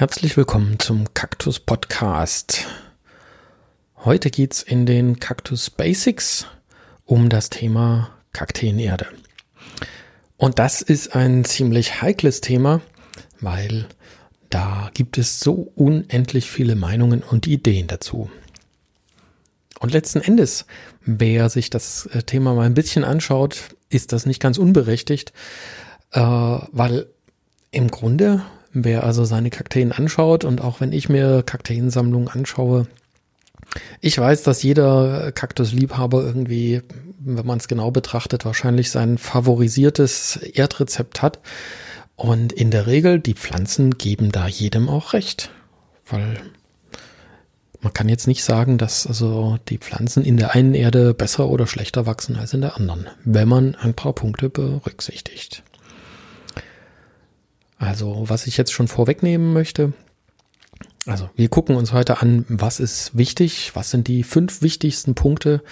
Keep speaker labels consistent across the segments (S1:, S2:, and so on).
S1: Herzlich willkommen zum Kaktus Podcast. Heute geht's in den Kaktus Basics um das Thema Kakteenerde. Und das ist ein ziemlich heikles Thema, weil da gibt es so unendlich viele Meinungen und Ideen dazu. Und letzten Endes, wer sich das äh, Thema mal ein bisschen anschaut, ist das nicht ganz unberechtigt, äh, weil im Grunde Wer also seine Kakteen anschaut und auch wenn ich mir Kakteensammlungen anschaue, ich weiß, dass jeder Kaktusliebhaber irgendwie, wenn man es genau betrachtet, wahrscheinlich sein favorisiertes Erdrezept hat. Und in der Regel, die Pflanzen geben da jedem auch recht. Weil man kann jetzt nicht sagen, dass also die Pflanzen in der einen Erde besser oder schlechter wachsen als in der anderen, wenn man ein paar Punkte berücksichtigt. Also, was ich jetzt schon vorwegnehmen möchte, also wir gucken uns heute an, was ist wichtig, was sind die fünf wichtigsten Punkte,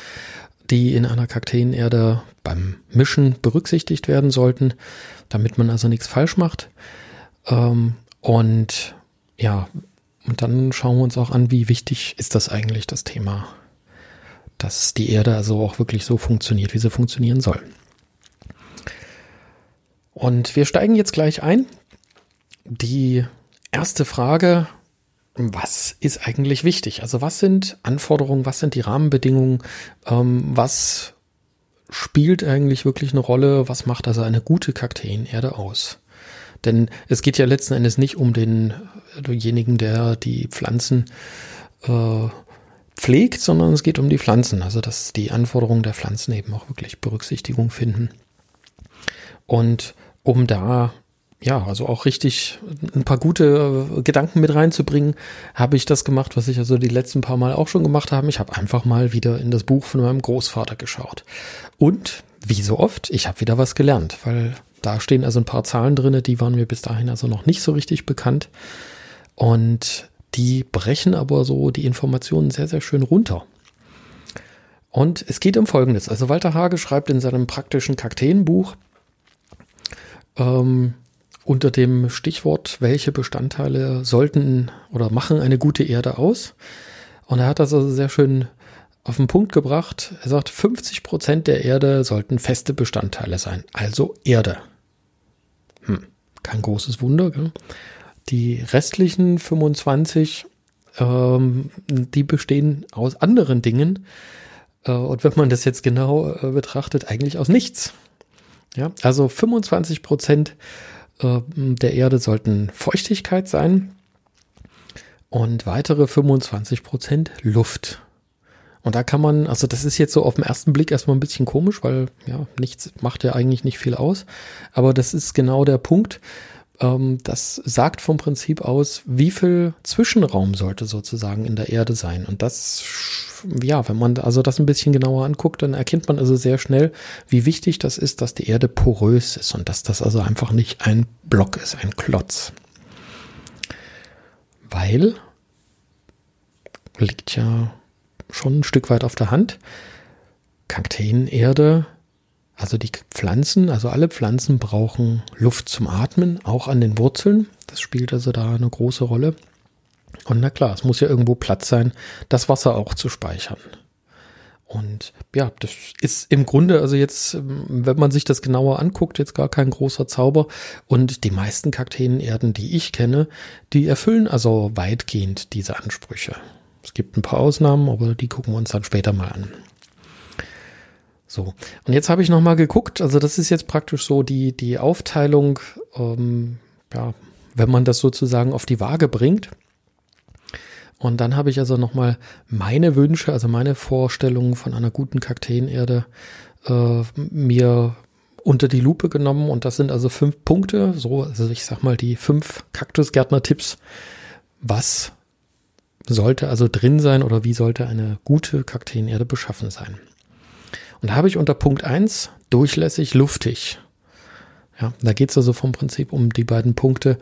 S1: die in einer Kakteenerde beim Mischen berücksichtigt werden sollten, damit man also nichts falsch macht. Ähm, und ja, und dann schauen wir uns auch an, wie wichtig ist das eigentlich, das Thema, dass die Erde also auch wirklich so funktioniert, wie sie funktionieren soll. Und wir steigen jetzt gleich ein die erste Frage, was ist eigentlich wichtig? Also was sind Anforderungen, was sind die Rahmenbedingungen, ähm, was spielt eigentlich wirklich eine Rolle, was macht also eine gute Kakteenerde aus? Denn es geht ja letzten Endes nicht um den, denjenigen, der die Pflanzen äh, pflegt, sondern es geht um die Pflanzen, also dass die Anforderungen der Pflanzen eben auch wirklich Berücksichtigung finden. Und um da ja, also auch richtig ein paar gute äh, Gedanken mit reinzubringen, habe ich das gemacht, was ich also die letzten paar Mal auch schon gemacht habe. Ich habe einfach mal wieder in das Buch von meinem Großvater geschaut. Und wie so oft, ich habe wieder was gelernt, weil da stehen also ein paar Zahlen drinne, die waren mir bis dahin also noch nicht so richtig bekannt. Und die brechen aber so die Informationen sehr, sehr schön runter. Und es geht um Folgendes. Also Walter Hage schreibt in seinem praktischen Kakteenbuch, ähm, unter dem Stichwort, welche Bestandteile sollten oder machen eine gute Erde aus. Und er hat das also sehr schön auf den Punkt gebracht. Er sagt, 50 Prozent der Erde sollten feste Bestandteile sein, also Erde. Hm, kein großes Wunder. Gell? Die restlichen 25, ähm, die bestehen aus anderen Dingen. Äh, und wenn man das jetzt genau äh, betrachtet, eigentlich aus nichts. Ja, also 25 Prozent äh, der Erde sollten Feuchtigkeit sein und weitere 25 Prozent Luft. Und da kann man, also das ist jetzt so auf den ersten Blick erstmal ein bisschen komisch, weil ja, nichts macht ja eigentlich nicht viel aus. Aber das ist genau der Punkt. Ähm, das sagt vom Prinzip aus, wie viel Zwischenraum sollte sozusagen in der Erde sein. Und das ja, wenn man also das ein bisschen genauer anguckt, dann erkennt man also sehr schnell, wie wichtig das ist, dass die Erde porös ist und dass das also einfach nicht ein Block ist, ein Klotz. Weil liegt ja schon ein Stück weit auf der Hand. Kakteenerde, also die Pflanzen, also alle Pflanzen brauchen Luft zum Atmen, auch an den Wurzeln. Das spielt also da eine große Rolle. Und na klar, es muss ja irgendwo Platz sein, das Wasser auch zu speichern. Und ja, das ist im Grunde, also jetzt, wenn man sich das genauer anguckt, jetzt gar kein großer Zauber. Und die meisten Kakteenerden, die ich kenne, die erfüllen also weitgehend diese Ansprüche. Es gibt ein paar Ausnahmen, aber die gucken wir uns dann später mal an. So, und jetzt habe ich nochmal geguckt, also das ist jetzt praktisch so die, die Aufteilung, ähm, ja, wenn man das sozusagen auf die Waage bringt. Und dann habe ich also nochmal meine Wünsche, also meine Vorstellungen von einer guten Kakteenerde äh, mir unter die Lupe genommen. Und das sind also fünf Punkte, so, also ich sag mal die fünf Kaktusgärtner-Tipps. Was sollte also drin sein oder wie sollte eine gute Kakteenerde beschaffen sein? Und habe ich unter Punkt eins durchlässig, luftig. Ja, da geht es also vom Prinzip um die beiden Punkte.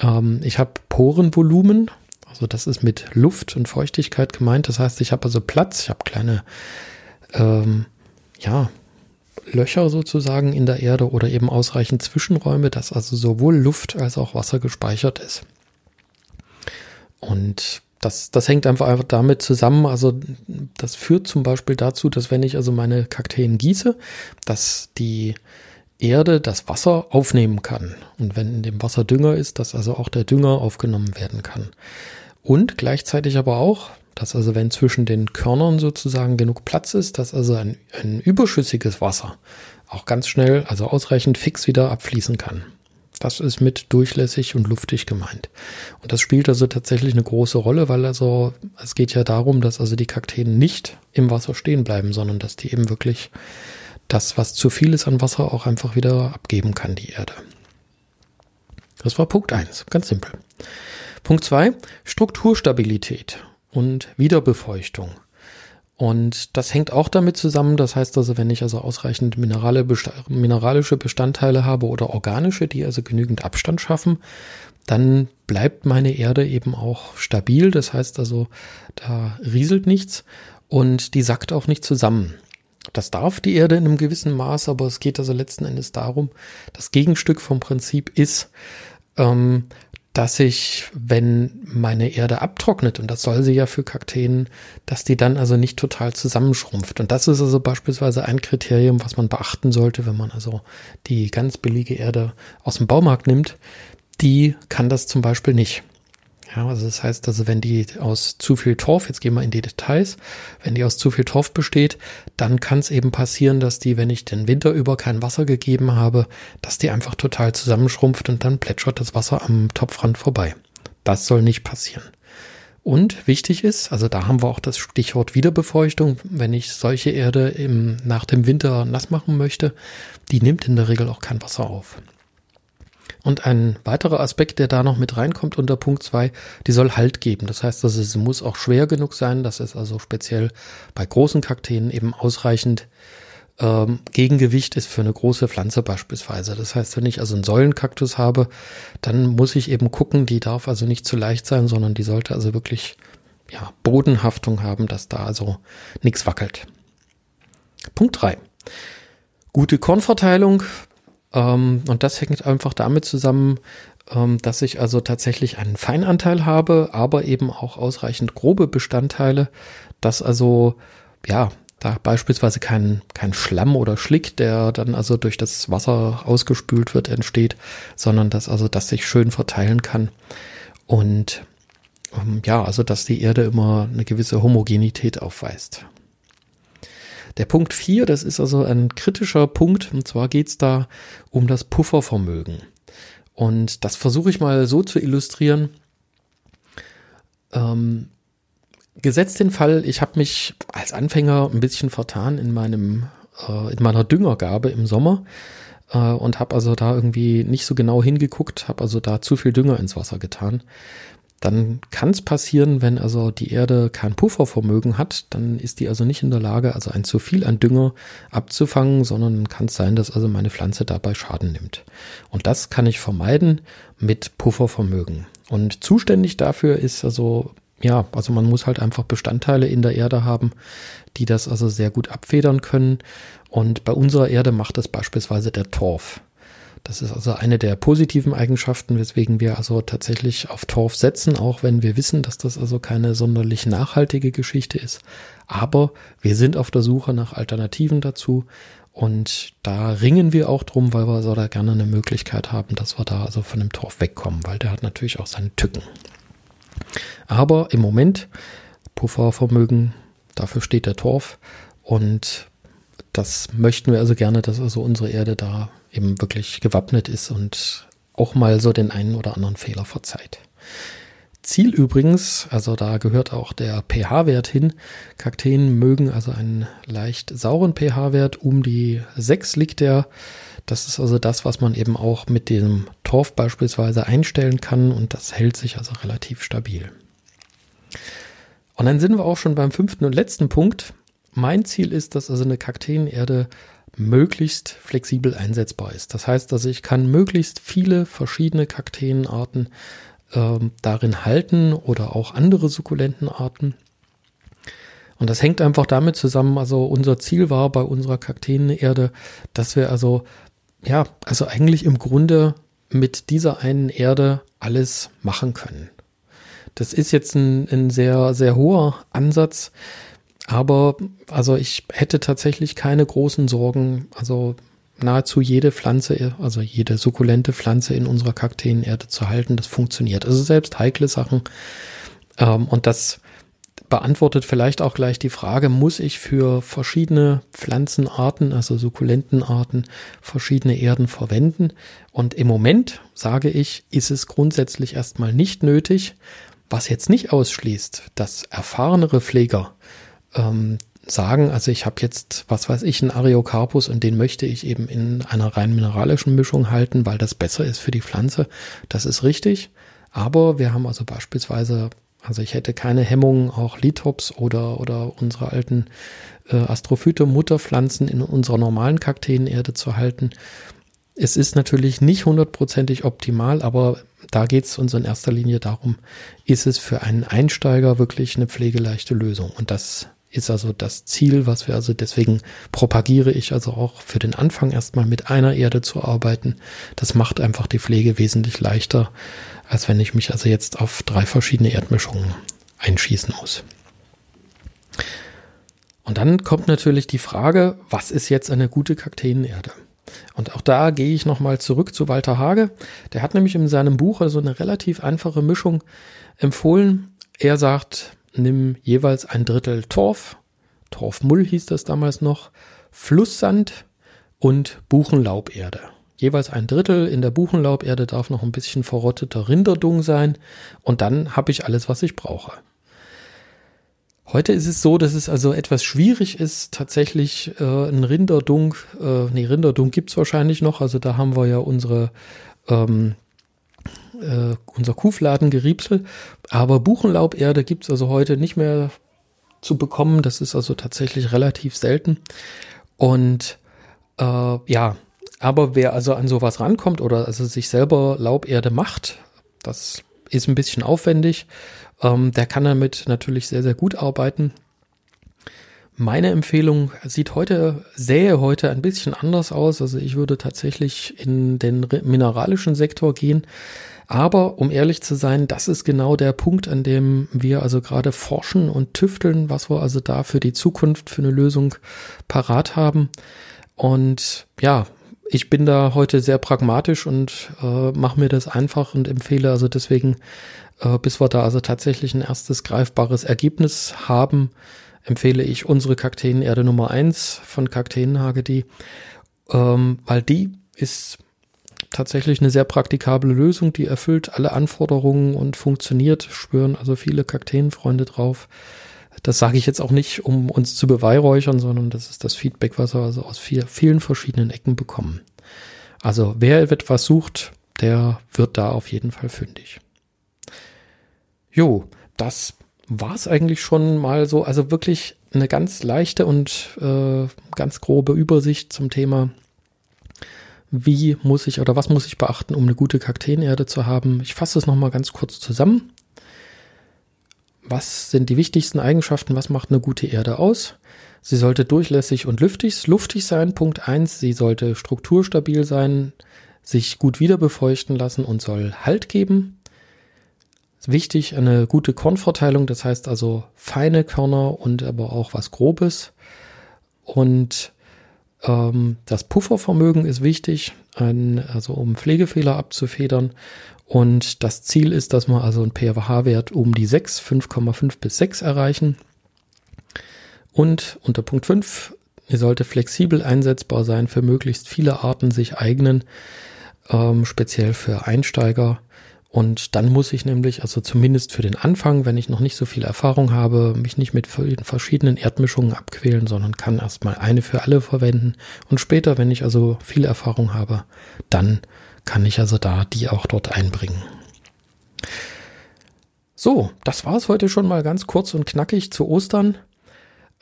S1: Ähm, ich habe Porenvolumen, also das ist mit Luft und Feuchtigkeit gemeint. Das heißt, ich habe also Platz, ich habe kleine, ähm, ja, Löcher sozusagen in der Erde oder eben ausreichend Zwischenräume, dass also sowohl Luft als auch Wasser gespeichert ist. Und das, das hängt einfach damit zusammen. Also das führt zum Beispiel dazu, dass wenn ich also meine Kakteen gieße, dass die Erde das Wasser aufnehmen kann. Und wenn in dem Wasser Dünger ist, dass also auch der Dünger aufgenommen werden kann. Und gleichzeitig aber auch, dass also wenn zwischen den Körnern sozusagen genug Platz ist, dass also ein, ein überschüssiges Wasser auch ganz schnell, also ausreichend fix wieder abfließen kann. Das ist mit durchlässig und luftig gemeint. Und das spielt also tatsächlich eine große Rolle, weil also es geht ja darum, dass also die Kakteen nicht im Wasser stehen bleiben, sondern dass die eben wirklich das, was zu viel ist an Wasser, auch einfach wieder abgeben kann, die Erde. Das war Punkt eins, ganz simpel. Punkt zwei: Strukturstabilität und Wiederbefeuchtung. Und das hängt auch damit zusammen, das heißt also, wenn ich also ausreichend Minerale, mineralische Bestandteile habe oder organische, die also genügend Abstand schaffen, dann bleibt meine Erde eben auch stabil. Das heißt also, da rieselt nichts und die sackt auch nicht zusammen. Das darf die Erde in einem gewissen Maß, aber es geht also letzten Endes darum, das Gegenstück vom Prinzip ist, ähm, dass ich, wenn meine Erde abtrocknet, und das soll sie ja für Kakteen, dass die dann also nicht total zusammenschrumpft. Und das ist also beispielsweise ein Kriterium, was man beachten sollte, wenn man also die ganz billige Erde aus dem Baumarkt nimmt. Die kann das zum Beispiel nicht. Ja, also das heißt, also wenn die aus zu viel Torf, jetzt gehen wir in die Details, wenn die aus zu viel Torf besteht, dann kann es eben passieren, dass die, wenn ich den Winter über kein Wasser gegeben habe, dass die einfach total zusammenschrumpft und dann plätschert das Wasser am Topfrand vorbei. Das soll nicht passieren. Und wichtig ist, also da haben wir auch das Stichwort Wiederbefeuchtung, wenn ich solche Erde im, nach dem Winter nass machen möchte, die nimmt in der Regel auch kein Wasser auf. Und ein weiterer Aspekt, der da noch mit reinkommt unter Punkt 2, die soll Halt geben. Das heißt, dass es muss auch schwer genug sein, dass es also speziell bei großen Kakteen eben ausreichend ähm, Gegengewicht ist für eine große Pflanze beispielsweise. Das heißt, wenn ich also einen Säulenkaktus habe, dann muss ich eben gucken, die darf also nicht zu leicht sein, sondern die sollte also wirklich ja, Bodenhaftung haben, dass da also nichts wackelt. Punkt 3. Gute Kornverteilung und das hängt einfach damit zusammen, ähm, dass ich also tatsächlich einen Feinanteil habe, aber eben auch ausreichend grobe Bestandteile, dass also, ja, da beispielsweise kein, kein Schlamm oder Schlick, der dann also durch das Wasser ausgespült wird, entsteht, sondern dass also das sich schön verteilen kann. Und ähm, ja, also dass die Erde immer eine gewisse Homogenität aufweist. Der Punkt 4, das ist also ein kritischer Punkt, und zwar geht es da um das Puffervermögen. Und das versuche ich mal so zu illustrieren. Ähm, gesetzt den Fall, ich habe mich als Anfänger ein bisschen vertan in meinem äh, in meiner Düngergabe im Sommer äh, und habe also da irgendwie nicht so genau hingeguckt, habe also da zu viel Dünger ins Wasser getan dann kann es passieren, wenn also die Erde kein Puffervermögen hat, dann ist die also nicht in der Lage, also ein zu viel an Dünger abzufangen, sondern kann es sein, dass also meine Pflanze dabei Schaden nimmt. Und das kann ich vermeiden mit Puffervermögen. Und zuständig dafür ist also ja, also man muss halt einfach Bestandteile in der Erde haben, die das also sehr gut abfedern können. Und bei unserer Erde macht das beispielsweise der Torf. Das ist also eine der positiven Eigenschaften, weswegen wir also tatsächlich auf Torf setzen, auch wenn wir wissen, dass das also keine sonderlich nachhaltige Geschichte ist. Aber wir sind auf der Suche nach Alternativen dazu und da ringen wir auch drum, weil wir so da gerne eine Möglichkeit haben, dass wir da also von dem Torf wegkommen, weil der hat natürlich auch seine Tücken. Aber im Moment Puffervermögen, dafür steht der Torf und das möchten wir also gerne, dass also unsere Erde da eben wirklich gewappnet ist und auch mal so den einen oder anderen Fehler verzeiht. Ziel übrigens, also da gehört auch der pH-Wert hin. Kakteen mögen also einen leicht sauren pH-Wert. Um die 6 liegt der. Das ist also das, was man eben auch mit dem Torf beispielsweise einstellen kann und das hält sich also relativ stabil. Und dann sind wir auch schon beim fünften und letzten Punkt. Mein Ziel ist, dass also eine Kakteenerde möglichst flexibel einsetzbar ist. Das heißt, dass ich kann möglichst viele verschiedene Kakteenarten ähm, darin halten oder auch andere Sukkulentenarten. Und das hängt einfach damit zusammen, also unser Ziel war bei unserer Kakteenerde, dass wir also, ja, also eigentlich im Grunde mit dieser einen Erde alles machen können. Das ist jetzt ein, ein sehr, sehr hoher Ansatz. Aber also ich hätte tatsächlich keine großen Sorgen. Also nahezu jede Pflanze, also jede sukkulente Pflanze in unserer Kakteenerde zu halten, das funktioniert. Also selbst heikle Sachen. Ähm, und das beantwortet vielleicht auch gleich die Frage, muss ich für verschiedene Pflanzenarten, also Sukkulentenarten, verschiedene Erden verwenden? Und im Moment sage ich, ist es grundsätzlich erstmal nicht nötig, was jetzt nicht ausschließt, dass erfahrenere Pfleger ähm, sagen, also ich habe jetzt, was weiß ich, einen Ariocarpus und den möchte ich eben in einer rein mineralischen Mischung halten, weil das besser ist für die Pflanze. Das ist richtig. Aber wir haben also beispielsweise also ich hätte keine Hemmungen, auch Lithops oder, oder unsere alten äh, Astrophyte-Mutterpflanzen in unserer normalen Kakteenerde zu halten. Es ist natürlich nicht hundertprozentig optimal, aber da geht es uns in erster Linie darum, ist es für einen Einsteiger wirklich eine pflegeleichte Lösung. Und das ist also das Ziel, was wir also deswegen propagiere ich also auch für den Anfang erstmal mit einer Erde zu arbeiten. Das macht einfach die Pflege wesentlich leichter, als wenn ich mich also jetzt auf drei verschiedene Erdmischungen einschießen muss. Und dann kommt natürlich die Frage, was ist jetzt eine gute Kakteenerde? Und auch da gehe ich nochmal zurück zu Walter Hage. Der hat nämlich in seinem Buch also eine relativ einfache Mischung empfohlen. Er sagt, nimm jeweils ein Drittel Torf, Torfmull hieß das damals noch, Flusssand und Buchenlauberde. Jeweils ein Drittel in der Buchenlauberde darf noch ein bisschen verrotteter Rinderdung sein und dann habe ich alles, was ich brauche. Heute ist es so, dass es also etwas schwierig ist, tatsächlich äh, ein Rinderdung, äh, nee, Rinderdung gibt's wahrscheinlich noch, also da haben wir ja unsere ähm, äh, unser Kuhfladengeriebsel. Aber Buchenlauberde gibt es also heute nicht mehr zu bekommen. Das ist also tatsächlich relativ selten. Und äh, ja, aber wer also an sowas rankommt oder also sich selber Lauberde macht, das ist ein bisschen aufwendig. Ähm, der kann damit natürlich sehr, sehr gut arbeiten. Meine Empfehlung sieht heute, sähe heute ein bisschen anders aus. Also ich würde tatsächlich in den mineralischen Sektor gehen. Aber um ehrlich zu sein, das ist genau der Punkt, an dem wir also gerade forschen und tüfteln, was wir also da für die Zukunft für eine Lösung parat haben. Und ja, ich bin da heute sehr pragmatisch und äh, mache mir das einfach und empfehle also deswegen, äh, bis wir da also tatsächlich ein erstes greifbares Ergebnis haben, empfehle ich unsere Kakteenerde Nummer eins von Kakteenhagedi, ähm, weil die ist tatsächlich eine sehr praktikable Lösung, die erfüllt alle Anforderungen und funktioniert, schwören also viele Kakteenfreunde drauf. Das sage ich jetzt auch nicht, um uns zu beweihräuchern, sondern das ist das Feedback, was wir also aus vier, vielen verschiedenen Ecken bekommen. Also wer etwas sucht, der wird da auf jeden Fall fündig. Jo, das war's eigentlich schon mal so. Also wirklich eine ganz leichte und äh, ganz grobe Übersicht zum Thema wie muss ich oder was muss ich beachten, um eine gute Kakteenerde zu haben. Ich fasse es nochmal ganz kurz zusammen. Was sind die wichtigsten Eigenschaften? Was macht eine gute Erde aus? Sie sollte durchlässig und luftig, luftig sein. Punkt eins. Sie sollte strukturstabil sein, sich gut wiederbefeuchten lassen und soll Halt geben. Wichtig, eine gute Kornverteilung, das heißt also feine Körner und aber auch was Grobes. Und ähm, das Puffervermögen ist wichtig, ein, also um Pflegefehler abzufedern. Und das Ziel ist, dass wir also einen pH-Wert um die 6, 5,5 bis 6 erreichen. Und unter Punkt 5, ihr sollte flexibel einsetzbar sein, für möglichst viele Arten sich eignen, ähm, speziell für Einsteiger. Und dann muss ich nämlich, also zumindest für den Anfang, wenn ich noch nicht so viel Erfahrung habe, mich nicht mit verschiedenen Erdmischungen abquälen, sondern kann erstmal eine für alle verwenden. Und später, wenn ich also viel Erfahrung habe, dann kann ich also da die auch dort einbringen. So, das war es heute schon mal ganz kurz und knackig zu Ostern.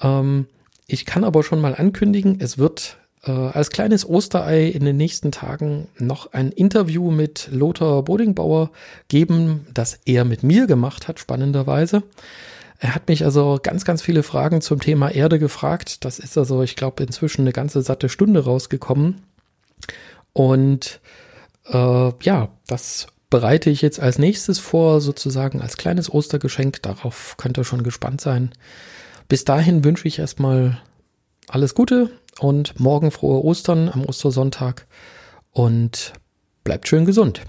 S1: Ähm, ich kann aber schon mal ankündigen, es wird äh, als kleines Osterei in den nächsten Tagen noch ein Interview mit Lothar Bodingbauer geben, das er mit mir gemacht hat, spannenderweise. Er hat mich also ganz, ganz viele Fragen zum Thema Erde gefragt. Das ist also, ich glaube, inzwischen eine ganze satte Stunde rausgekommen. Und äh, ja, das bereite ich jetzt als nächstes vor, sozusagen als kleines Ostergeschenk. Darauf könnt ihr schon gespannt sein. Bis dahin wünsche ich erstmal alles Gute und morgen frohe Ostern am Ostersonntag und bleibt schön gesund.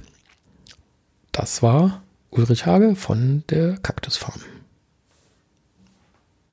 S1: Das war Ulrich Hage von der Kaktusfarm.